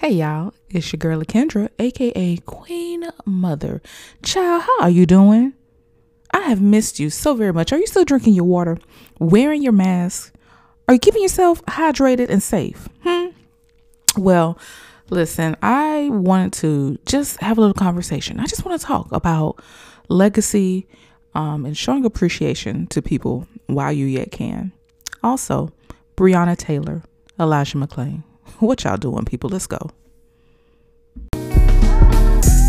Hey y'all, it's your girl Kendra, aka Queen Mother. Child, how are you doing? I have missed you so very much. Are you still drinking your water, wearing your mask? Are you keeping yourself hydrated and safe? Hmm. Well, listen, I wanted to just have a little conversation. I just want to talk about legacy um, and showing appreciation to people while you yet can. Also, Breonna Taylor, Elijah McClain. What y'all doing, people? Let's go.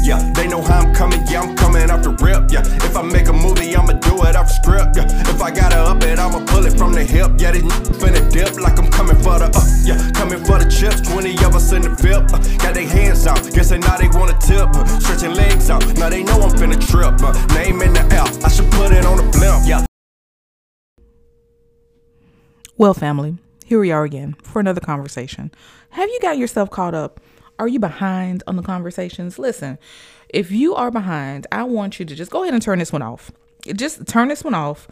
Yeah, they know how I'm coming, yeah, I'm coming off the rip, yeah. If I make a movie, I'ma do it off script, yeah. If I gotta up it, I'ma pull it from the hip, yeah. These finna dip like I'm coming for the, uh, yeah. Coming for the chips, 20 of us in the VIP, uh, got their hands out, guess they now they wanna tip, uh, stretching legs out, now they know I'm finna trip, uh, name in the L, I should put it on the blimp, yeah. Well, family, here we are again for another conversation. Have you got yourself caught up? Are you behind on the conversations? Listen, if you are behind, I want you to just go ahead and turn this one off. Just turn this one off.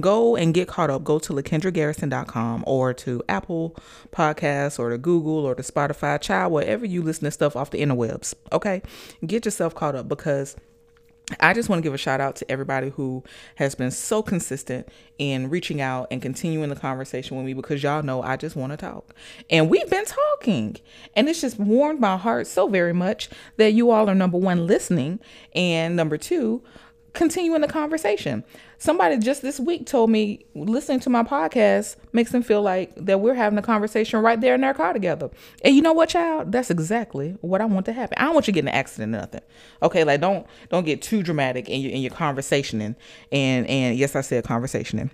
Go and get caught up. Go to lakendragarrison.com or to Apple Podcasts or to Google or to Spotify, child, wherever you listen to stuff off the interwebs. Okay? Get yourself caught up because I just want to give a shout out to everybody who has been so consistent in reaching out and continuing the conversation with me because y'all know I just want to talk. And we've been talking. And it's just warmed my heart so very much that you all are number one, listening, and number two, continuing the conversation. Somebody just this week told me listening to my podcast makes them feel like that we're having a conversation right there in their car together. And you know what, child? That's exactly what I want to happen. I don't want you to get in an accident or nothing. Okay, like don't don't get too dramatic in your in your conversationing. And and yes, I said conversationing.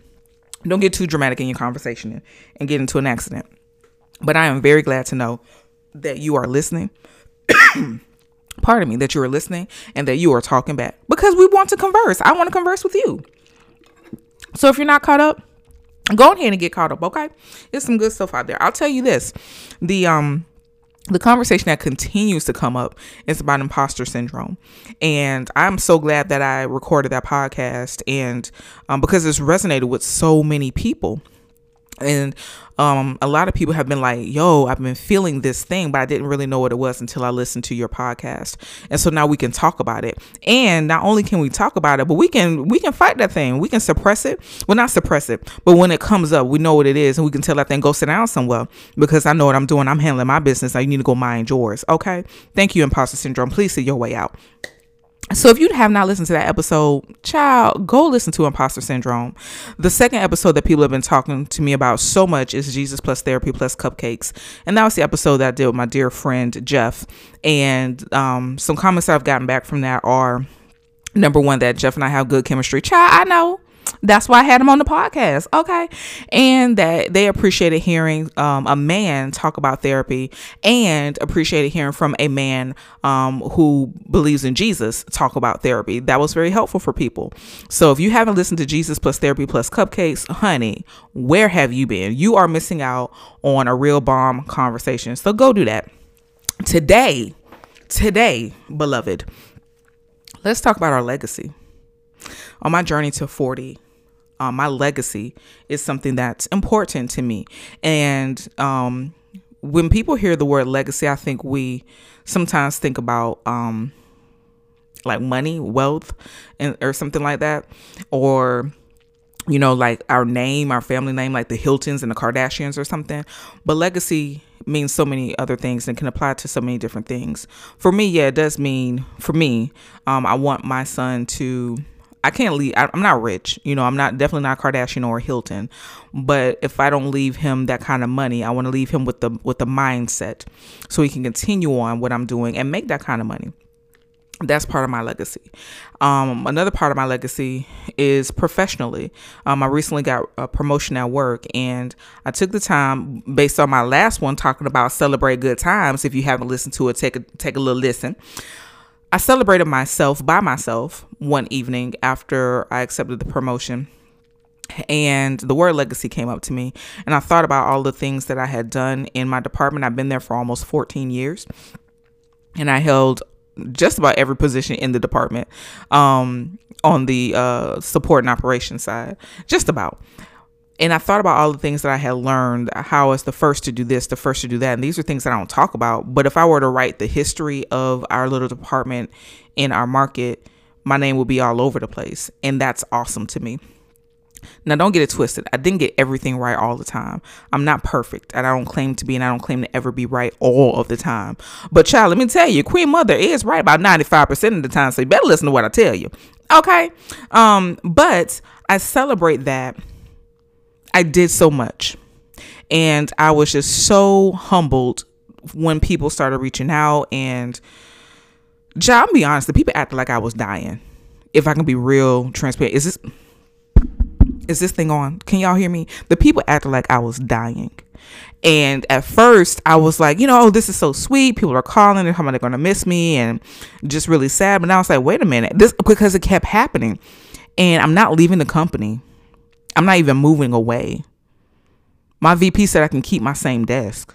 Don't get too dramatic in your conversation and get into an accident. But I am very glad to know that you are listening. Pardon me, that you are listening and that you are talking back because we want to converse. I want to converse with you. So if you're not caught up, go ahead and get caught up, okay? There's some good stuff out there. I'll tell you this. The um the conversation that continues to come up is about imposter syndrome and i'm so glad that i recorded that podcast and um, because it's resonated with so many people and um, a lot of people have been like, yo, I've been feeling this thing, but I didn't really know what it was until I listened to your podcast. And so now we can talk about it. And not only can we talk about it, but we can we can fight that thing. We can suppress it. Well, not suppress it, but when it comes up, we know what it is and we can tell that thing go sit down somewhere because I know what I'm doing. I'm handling my business. Now you need to go mind yours. Okay. Thank you, imposter syndrome. Please see your way out. So if you have not listened to that episode, child, go listen to Imposter Syndrome. The second episode that people have been talking to me about so much is Jesus plus therapy plus cupcakes. And that was the episode that I did with my dear friend Jeff. And um, some comments I've gotten back from that are number one, that Jeff and I have good chemistry. Child, I know that's why I had him on the podcast. Okay. And that they appreciated hearing um, a man talk about therapy and appreciated hearing from a man um, who believes in Jesus talk about therapy. That was very helpful for people. So if you haven't listened to Jesus plus therapy plus cupcakes, honey, where have you been? You are missing out on a real bomb conversation. So go do that. Today, today, beloved, let's talk about our legacy on my journey to 40 um, my legacy is something that's important to me. And um, when people hear the word legacy i think we sometimes think about um, like money wealth and or something like that. Or you know like our name our family name like the hiltons and the kardashians or something. But legacy means so many other things and can apply to so many different things. For me yeah it does mean for me um, i want my son to I can't leave. I, am not rich, you know. I'm not definitely not Kardashian or Hilton, but if I don't leave him that kind of money, I want to leave him with the with the mindset, so he can continue on what I'm doing and make that kind of money. That's part of my legacy. Um, another part of my legacy is professionally. Um, I recently got a promotion at work, and I took the time based on my last one talking about celebrate good times. If you haven't listened to it, take a take a little listen. I celebrated myself by myself one evening after I accepted the promotion. And the word legacy came up to me. And I thought about all the things that I had done in my department. I've been there for almost 14 years. And I held just about every position in the department um, on the uh, support and operations side. Just about. And I thought about all the things that I had learned, how I was the first to do this, the first to do that. And these are things that I don't talk about. But if I were to write the history of our little department in our market, my name would be all over the place. And that's awesome to me. Now, don't get it twisted. I didn't get everything right all the time. I'm not perfect, and I don't claim to be, and I don't claim to ever be right all of the time. But, child, let me tell you, Queen Mother is right about 95% of the time, so you better listen to what I tell you. Okay? Um, but I celebrate that I did so much. And I was just so humbled when people started reaching out. And, I'll be honest, the people acted like I was dying. If I can be real transparent, is this is this thing on? Can y'all hear me? The people acted like I was dying. And at first, I was like, you know, oh, this is so sweet. People are calling and how am I going to miss me? And just really sad. But now I was like, wait a minute. This because it kept happening. And I'm not leaving the company. I'm not even moving away. My VP said I can keep my same desk.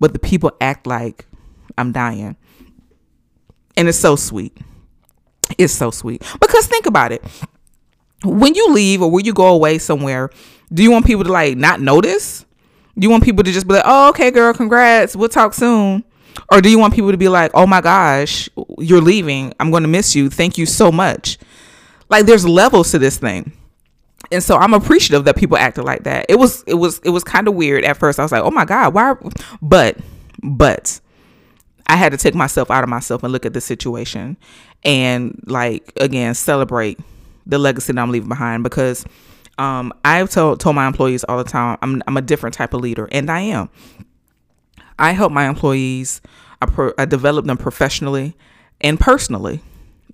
But the people act like I'm dying. And it's so sweet. It's so sweet. Because think about it when you leave or when you go away somewhere, do you want people to like not notice? Do you want people to just be like, "Oh, okay, girl, congrats. We'll talk soon." Or do you want people to be like, "Oh my gosh, you're leaving. I'm going to miss you. Thank you so much." Like there's levels to this thing. And so I'm appreciative that people acted like that. It was it was it was kind of weird at first. I was like, "Oh my god, why?" But but I had to take myself out of myself and look at the situation and like again celebrate the legacy that I'm leaving behind because um, I've told told my employees all the time I'm I'm a different type of leader, and I am. I help my employees. I, pro, I develop them professionally and personally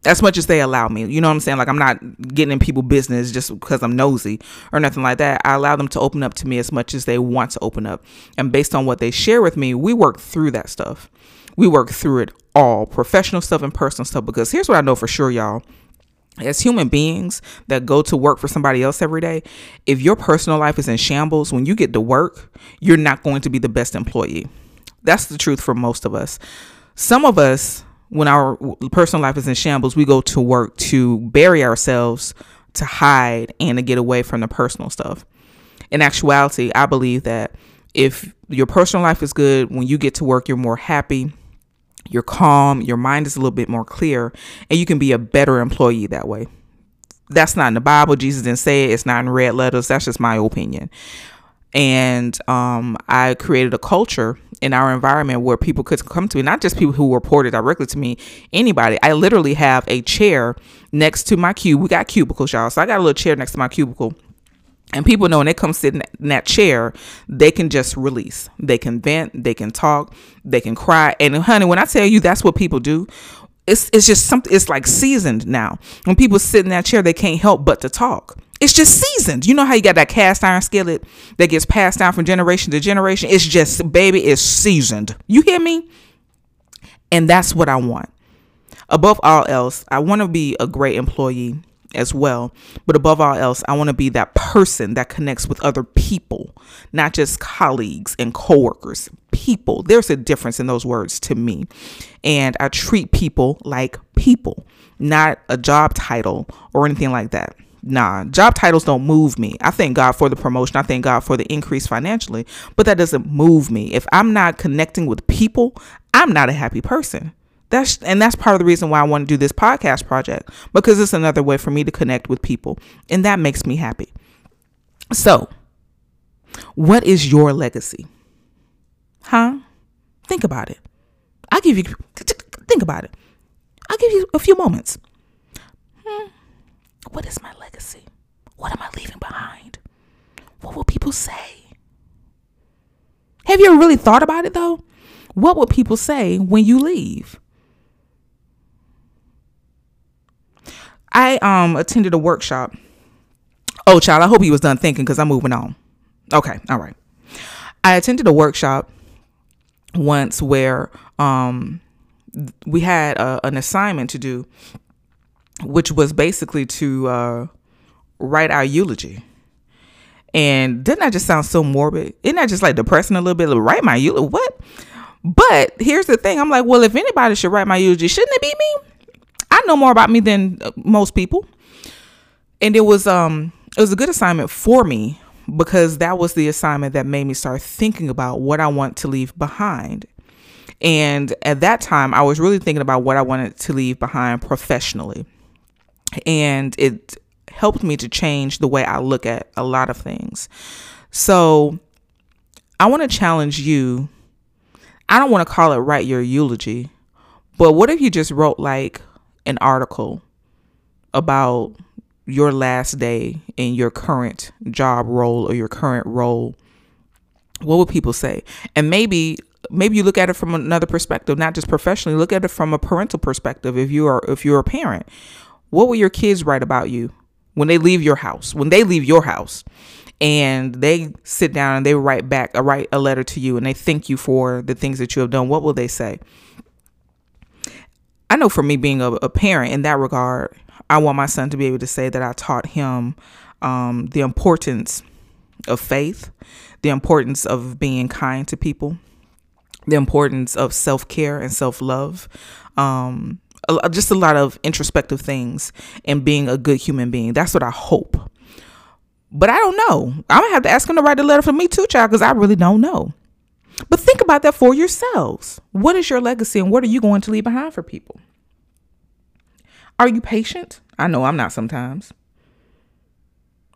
as much as they allow me. You know what I'm saying? Like I'm not getting in people business just because I'm nosy or nothing like that. I allow them to open up to me as much as they want to open up. And based on what they share with me, we work through that stuff. We work through it all, professional stuff and personal stuff because here's what I know for sure y'all as human beings that go to work for somebody else every day, if your personal life is in shambles, when you get to work, you're not going to be the best employee. That's the truth for most of us. Some of us, when our personal life is in shambles, we go to work to bury ourselves, to hide, and to get away from the personal stuff. In actuality, I believe that if your personal life is good, when you get to work, you're more happy, you're calm, your mind is a little bit more clear, and you can be a better employee that way. That's not in the Bible. Jesus didn't say it. It's not in red letters. That's just my opinion. And um, I created a culture in our environment where people could come to me, not just people who reported directly to me, anybody. I literally have a chair next to my cube. We got cubicles, y'all. So I got a little chair next to my cubicle and people know when they come sit in that chair, they can just release. They can vent, they can talk, they can cry. And honey, when I tell you that's what people do, it's it's just something it's like seasoned now. When people sit in that chair, they can't help but to talk. It's just seasoned. You know how you got that cast iron skillet that gets passed down from generation to generation? It's just baby, it's seasoned. You hear me? And that's what I want. Above all else, I want to be a great employee as well. But above all else, I want to be that person that connects with other people, not just colleagues and coworkers. People. There's a difference in those words to me. And I treat people like people, not a job title or anything like that. Nah, job titles don't move me. I thank God for the promotion. I thank God for the increase financially, but that doesn't move me. If I'm not connecting with people, I'm not a happy person. That's and that's part of the reason why I want to do this podcast project because it's another way for me to connect with people and that makes me happy. So, what is your legacy? Huh? Think about it. I'll give you think about it. I'll give you a few moments. Hmm. What is my legacy? What am I leaving behind? What will people say? Have you ever really thought about it though? What will people say when you leave? I um attended a workshop. Oh, child, I hope he was done thinking because I'm moving on. Okay, all right. I attended a workshop once where um we had a, an assignment to do, which was basically to uh, write our eulogy. And didn't that just sound so morbid? Isn't that just like depressing a little bit? Like, write my eulogy? What? But here's the thing. I'm like, well, if anybody should write my eulogy, shouldn't it be me? I know more about me than uh, most people. And it was um it was a good assignment for me, because that was the assignment that made me start thinking about what I want to leave behind. And at that time, I was really thinking about what I wanted to leave behind professionally. And it helped me to change the way I look at a lot of things. So I want to challenge you. I don't want to call it write your eulogy, but what if you just wrote like an article about your last day in your current job role or your current role? What would people say? And maybe maybe you look at it from another perspective, not just professionally, look at it from a parental perspective if you are if you're a parent. What will your kids write about you when they leave your house? When they leave your house and they sit down and they write back a write a letter to you and they thank you for the things that you have done, what will they say? I know for me being a, a parent in that regard, I want my son to be able to say that I taught him um, the importance of faith, the importance of being kind to people, the importance of self care and self love, um, just a lot of introspective things and being a good human being. That's what I hope. But I don't know. I'm gonna have to ask him to write a letter for me too, child, because I really don't know. But think about that for yourselves. What is your legacy and what are you going to leave behind for people? Are you patient? I know I'm not sometimes.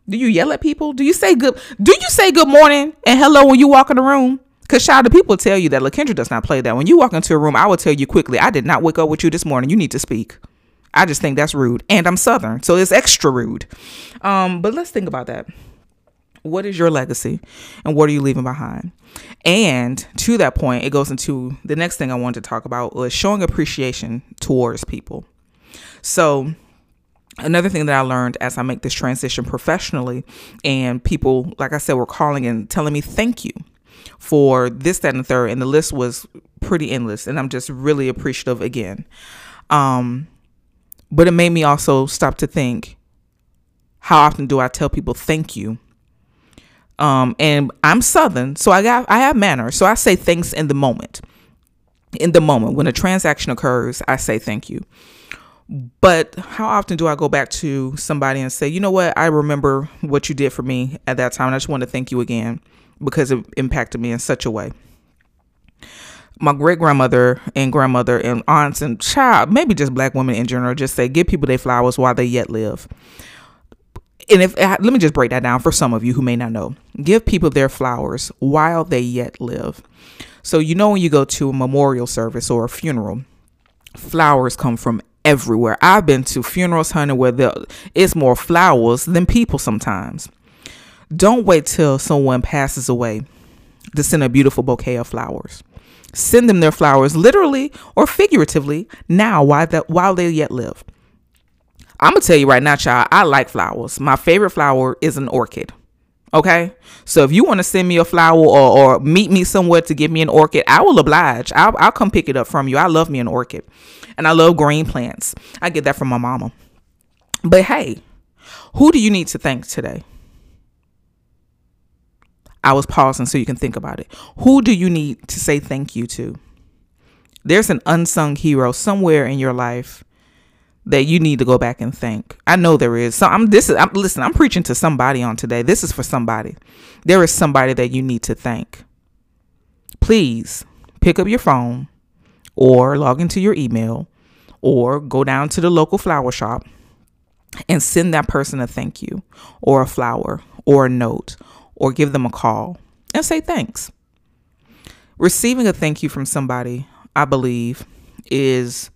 Do you yell at people? Do you say good do you say good morning and hello when you walk in the room? Cause child, the people tell you that LaKendra does not play that. When you walk into a room, I will tell you quickly, I did not wake up with you this morning. You need to speak. I just think that's rude. And I'm Southern, so it's extra rude. Um, but let's think about that. What is your legacy and what are you leaving behind? And to that point, it goes into the next thing I wanted to talk about was showing appreciation towards people. So another thing that I learned as I make this transition professionally, and people, like I said, were calling and telling me thank you for this, that, and the third, and the list was pretty endless, and I'm just really appreciative again. Um, but it made me also stop to think, how often do I tell people thank you? Um, and I'm Southern, so I got I have manners, so I say thanks in the moment. In the moment when a transaction occurs, I say thank you. But how often do I go back to somebody and say, you know what, I remember what you did for me at that time, and I just want to thank you again because it impacted me in such a way. My great grandmother and grandmother and aunts and child, maybe just black women in general, just say give people their flowers while they yet live. And if let me just break that down for some of you who may not know, give people their flowers while they yet live. So you know when you go to a memorial service or a funeral, flowers come from everywhere. I've been to funerals, honey, where it's more flowers than people sometimes. Don't wait till someone passes away to send a beautiful bouquet of flowers. Send them their flowers literally or figuratively now while, they yet live. I'm to tell you right now, child, I like flowers. My favorite flower is an orchid. Okay. So if you want to send me a flower or, or meet me somewhere to give me an orchid, I will oblige. I'll, I'll come pick it up from you. I love me an orchid and I love green plants. I get that from my mama. But hey, who do you need to thank today? I was pausing so you can think about it. Who do you need to say thank you to? There's an unsung hero somewhere in your life that you need to go back and thank. I know there is. So I'm this is I'm listen, I'm preaching to somebody on today. This is for somebody. There is somebody that you need to thank. Please pick up your phone or log into your email or go down to the local flower shop and send that person a thank you or a flower or a note or give them a call and say thanks. Receiving a thank you from somebody, I believe, is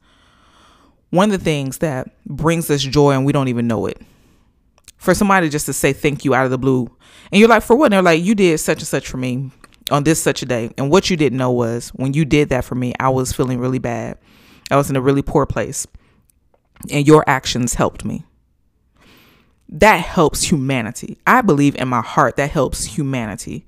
one of the things that brings us joy and we don't even know it. For somebody just to say thank you out of the blue, and you're like, for what? And they're like, you did such and such for me on this such a day. And what you didn't know was when you did that for me, I was feeling really bad. I was in a really poor place. And your actions helped me that helps humanity. I believe in my heart that helps humanity.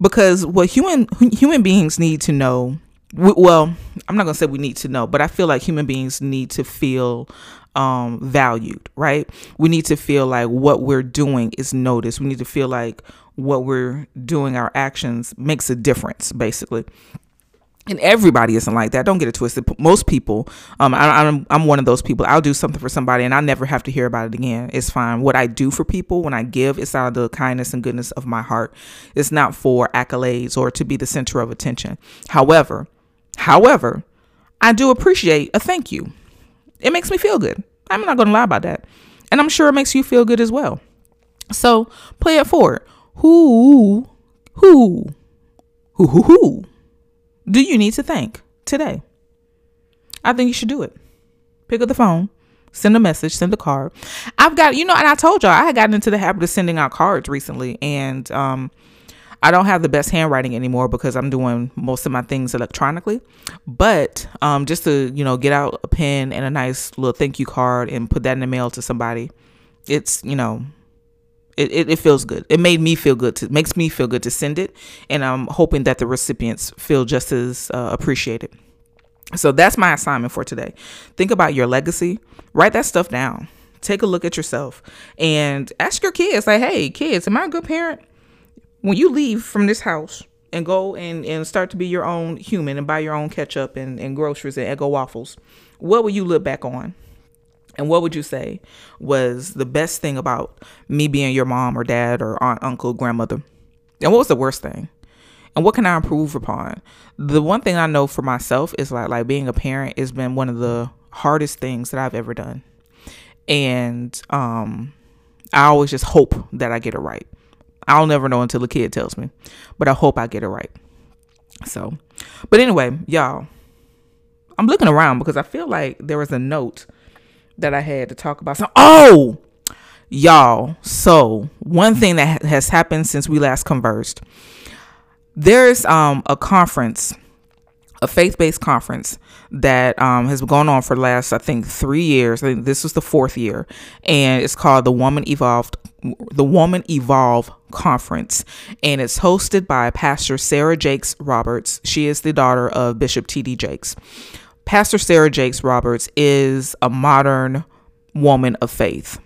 Because what human human beings need to know, well, I'm not going to say we need to know, but I feel like human beings need to feel um valued, right? We need to feel like what we're doing is noticed. We need to feel like what we're doing our actions makes a difference basically. And everybody isn't like that. Don't get it twisted. Most people, um, I, am I'm, I'm one of those people. I'll do something for somebody, and I never have to hear about it again. It's fine. What I do for people when I give, it's out of the kindness and goodness of my heart. It's not for accolades or to be the center of attention. However, however, I do appreciate a thank you. It makes me feel good. I'm not going to lie about that, and I'm sure it makes you feel good as well. So play it forward. Who, who, who, who, who do you need to thank today? I think you should do it. Pick up the phone, send a message, send a card. I've got, you know, and I told y'all I had gotten into the habit of sending out cards recently, and um, I don't have the best handwriting anymore because I'm doing most of my things electronically. But um, just to, you know, get out a pen and a nice little thank you card and put that in the mail to somebody, it's, you know, it, it, it, feels good. It made me feel good. To, makes me feel good to send it, and I'm hoping that the recipients feel just as uh, appreciated. So that's my assignment for today. Think about your legacy. Write that stuff down. Take a look at yourself and ask your kids, like, "Hey, kids, am I a good parent?" When you leave from this house and go and, and start to be your own human and buy your own ketchup and, and groceries and Eggo waffles, what will you look back on? And what would you say was the best thing about me being your mom or dad or aunt, uncle, grandmother? And what was the worst thing? And what can I improve upon? The one thing I know for myself is like like being a parent has been one of the hardest things that I've ever done. And um I always just hope that I get it right. I'll never know until the kid tells me, but I hope I get it right. So, but anyway, y'all, I'm looking around because I feel like there was a note that I had to talk about. So, oh, y'all. So, one thing that has happened since we last conversed, there's um a conference, a faith-based conference that um has been going on for the last I think 3 years. I think this was the fourth year and it's called the Woman Evolved the Woman Evolve Conference, and it's hosted by Pastor Sarah Jakes Roberts. She is the daughter of Bishop T.D. Jakes. Pastor Sarah Jakes Roberts is a modern woman of faith.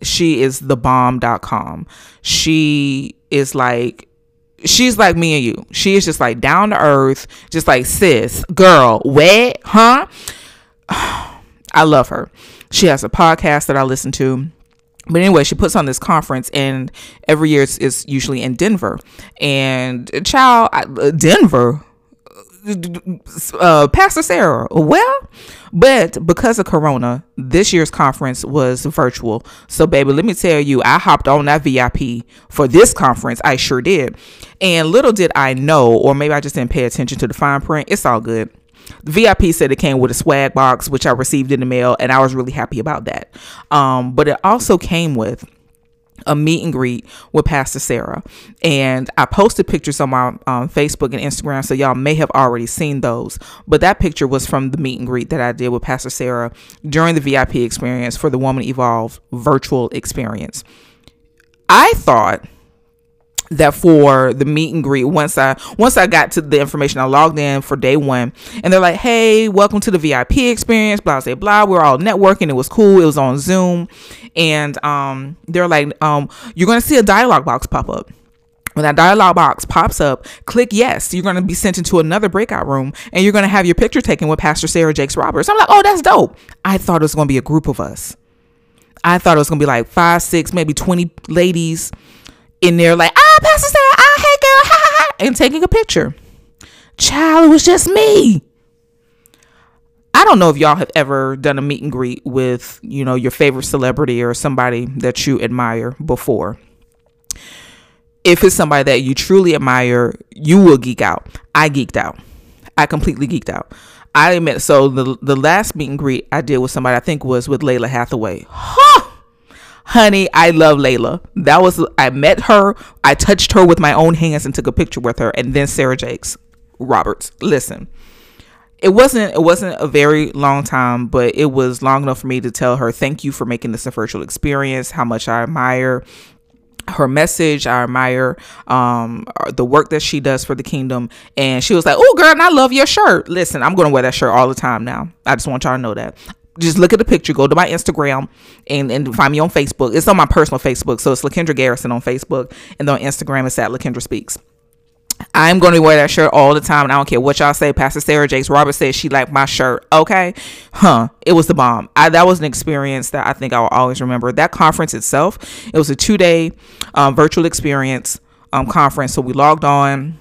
She is the bomb.com. She is like she's like me and you. She is just like down to earth, just like sis, girl, wet, huh? I love her. She has a podcast that I listen to. But anyway, she puts on this conference, and every year it's, it's usually in Denver. And child, uh, Denver, uh, Pastor Sarah. Well, but because of Corona, this year's conference was virtual. So, baby, let me tell you, I hopped on that VIP for this conference. I sure did. And little did I know, or maybe I just didn't pay attention to the fine print. It's all good. The VIP said it came with a swag box, which I received in the mail, and I was really happy about that. Um, but it also came with a meet and greet with Pastor Sarah. And I posted pictures on my um, Facebook and Instagram, so y'all may have already seen those. But that picture was from the meet and greet that I did with Pastor Sarah during the VIP experience for the Woman Evolve virtual experience. I thought that for the meet and greet once i once i got to the information i logged in for day one and they're like hey welcome to the vip experience blah blah blah we're all networking it was cool it was on zoom and um they're like um you're gonna see a dialogue box pop up when that dialog box pops up, click yes. You're going to be sent into another breakout room and you're going to have your picture taken with Pastor Sarah Jakes Roberts. I'm like, oh, that's dope. I thought it was going to be a group of us. I thought it was going to be like five, six, maybe 20 ladies in there like, ah, Pastor Sarah, ah, hey girl, ha ha ha, and taking a picture. Child, it was just me. I don't know if y'all have ever done a meet and greet with, you know, your favorite celebrity or somebody that you admire before. If it's somebody that you truly admire, you will geek out. I geeked out. I completely geeked out. I admit so the the last meet and greet I did with somebody I think was with Lalah Hathaway. Honey, I love Lalah. That was I met her, I touched her with my own hands and took a picture with her, and then Sarah Jakes Roberts. Listen, it wasn't it wasn't a very long time, but it was long enough for me to tell her thank you for making this a virtual experience. How much I admire her message. I admire um, the work that she does for the kingdom. And she was like, Oh, girl, and I love your shirt. Listen, I'm going to wear that shirt all the time now. I just want y'all to know that just look at the picture, go to my Instagram and, and find me on Facebook. It's on my personal Facebook. So it's Lakendra Garrison on Facebook. And on Instagram, it's at Lakendra Speaks. I'm going to wear that shirt all the time, and I don't care what y'all say. Pastor Sarah Jakes Roberts said she liked my shirt. Okay, huh? It was the bomb. I, that was an experience that I think I will always remember. That conference itself, it was a two day um, virtual experience um, conference. So we logged on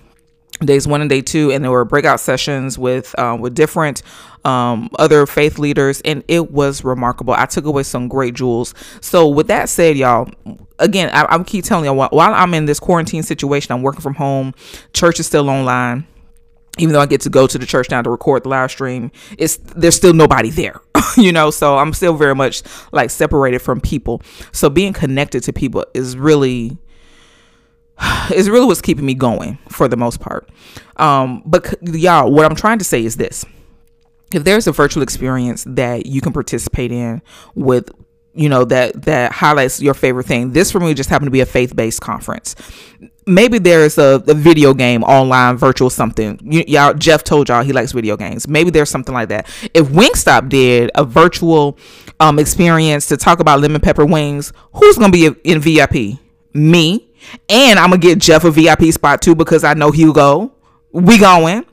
days one and day two, and there were breakout sessions with um, with different um, other faith leaders, and it was remarkable. I took away some great jewels. So with that said, y'all, again, I, I keep telling y'all while, I'm in this quarantine situation, I'm working from home. Church is still online even though I get to go to the church now to record the live stream, it's there's still nobody there, you know. So I'm still very much like separated from people. So being connected to people is really is really what's keeping me going for the most part. Um, but y'all, what I'm trying to say is this: if there's a virtual experience that you can participate in with you know that that highlights your favorite thing this for me just happened to be a faith-based conference. Maybe there's a, a video game online virtual something. You, y'all jeff told y'all he likes video games. Maybe there's something like that. If wingstop did a virtual um, experience to talk about lemon pepper wings who's gonna be in vip me and i'm gonna get jeff a vip spot too because i know he'll we going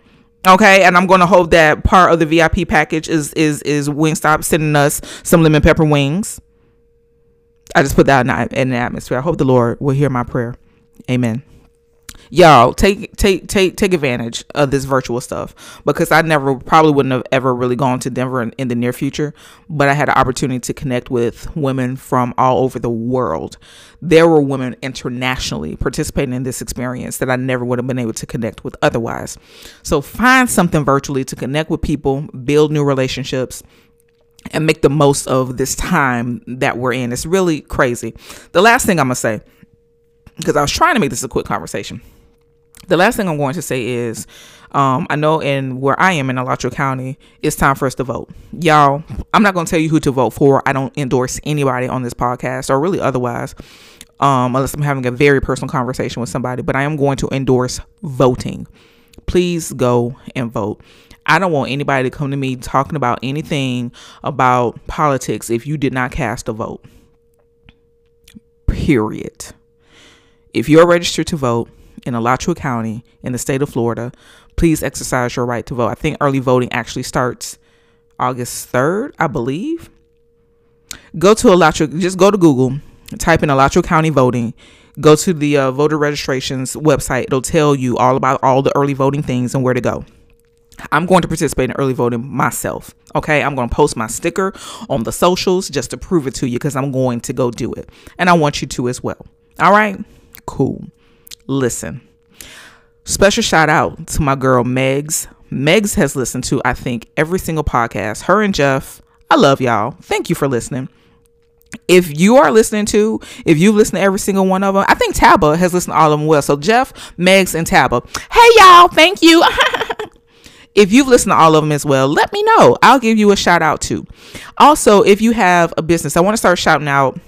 Okay, and I'm to hope that part of the VIP package is is is Wingstop sending us some lemon pepper wings. I just put that in the atmosphere. I hope the Lord will hear my prayer. Amen y'all take take take take advantage of this virtual stuff because I never probably wouldn't have ever really gone to Denver in, in the near future, but I had an opportunity to connect with women from all over the world. There were women internationally participating in this experience that I never would have been able to connect with otherwise. So find something virtually to connect with people, build new relationships, and make the most of this time that we're in. It's really crazy. The last thing I'm going to say, because I was trying to make this a quick conversation the last thing I'm going to say is um, I know in where I am in Alachua County, it's time for us to vote. Y'all, I'm not going to tell you who to vote for. I don't endorse anybody on this podcast or really otherwise, um, unless I'm having a very personal conversation with somebody, but I am going to endorse voting. Please go and vote. I don't want anybody to come to me talking about anything about politics if you did not cast a vote. Period. If you're registered to vote, in Alachua County in the state of Florida, please exercise your right to vote. I think early voting actually starts August 3rd, I believe. Go to Alachua, just go to Google, type in Alachua County voting, go to the uh, voter registrations website. It'll tell you all about all the early voting things and where to go. I'm going to participate in early voting myself. Okay. I'm going to post my sticker on the socials just to prove it to you because I'm going to go do it. And I want you to as well. All right. Cool listen. Special shout out to my girl Megs. Megs has listened to, I think, every single podcast. Her and Jeff, I love y'all. Thank you for listening. If you are listening to, if you listen to every single one of them, I think Taba has listened to all of them well. So Jeff, Megs, and Taba. Hey y'all, thank you. if you've listened to all of them as well, let me know. I'll give you a shout out too. Also, if you have a business, I want to start shouting out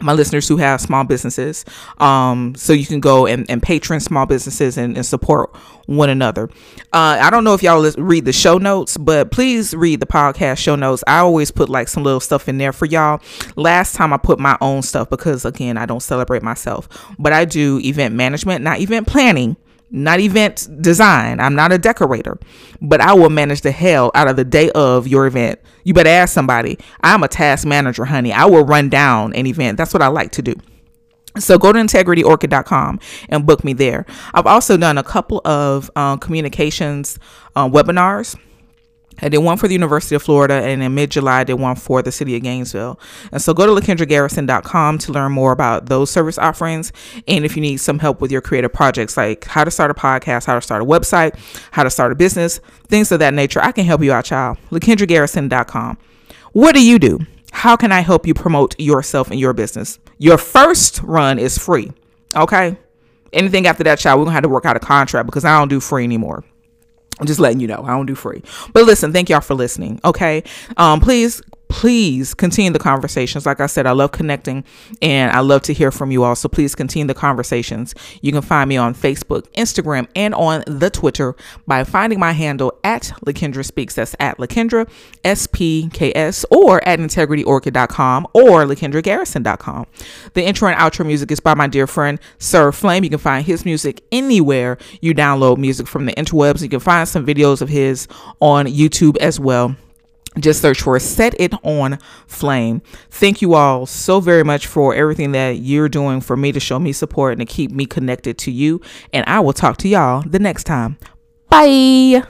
my listeners who have small businesses um, so you can go and, and patron small businesses and, and support one another. Uh, i don't know if y'all read the show notes but please read the podcast show notes. I always put like some little stuff in there for y'all. Last time i put my own stuff because again i don't celebrate myself but i do event management not event planning not event design. I'm not a decorator, but I will manage the hell out of the day of your event. You better ask somebody. I'm a task manager, honey. I will run down an event. That's what I like to do. So go to integrityorchid.com and book me there. I've also done a couple of uh, communications uh, webinars I did one for the University of Florida, and in mid July, I did one for the city of Gainesville. And so go to lakendragarrison.com to learn more about those service offerings. And if you need some help with your creative projects, like how to start a podcast, how to start a website, how to start a business, things of that nature, I can help you out, child. lakendragarrison.com. What do you do? How can I help you promote yourself and your business? Your first run is free. Okay. Anything after that, child, we're to have to work out a contract because I don't do free anymore. I'm just letting you know I don't do free. But listen, thank y'all for listening. Okay. Um, please please continue the conversations. Like I said, I love connecting and I love to hear from you all. So please continue the conversations. You can find me on Facebook, Instagram, and on the Twitter by finding my handle at Lakendra Speaks. That's at Lakendra, S P K S, or at integrityorchid.com or lakendragarrison.com. The intro and outro music is by my dear friend Sir Flame. You can find his music anywhere you download music from the interwebs. You can find some videos of his on YouTube as well just search for set it on flame. Thank you all so very much for everything that you're doing for me to show me support and to keep me connected to you. And i will talk to y'all the next time. Bye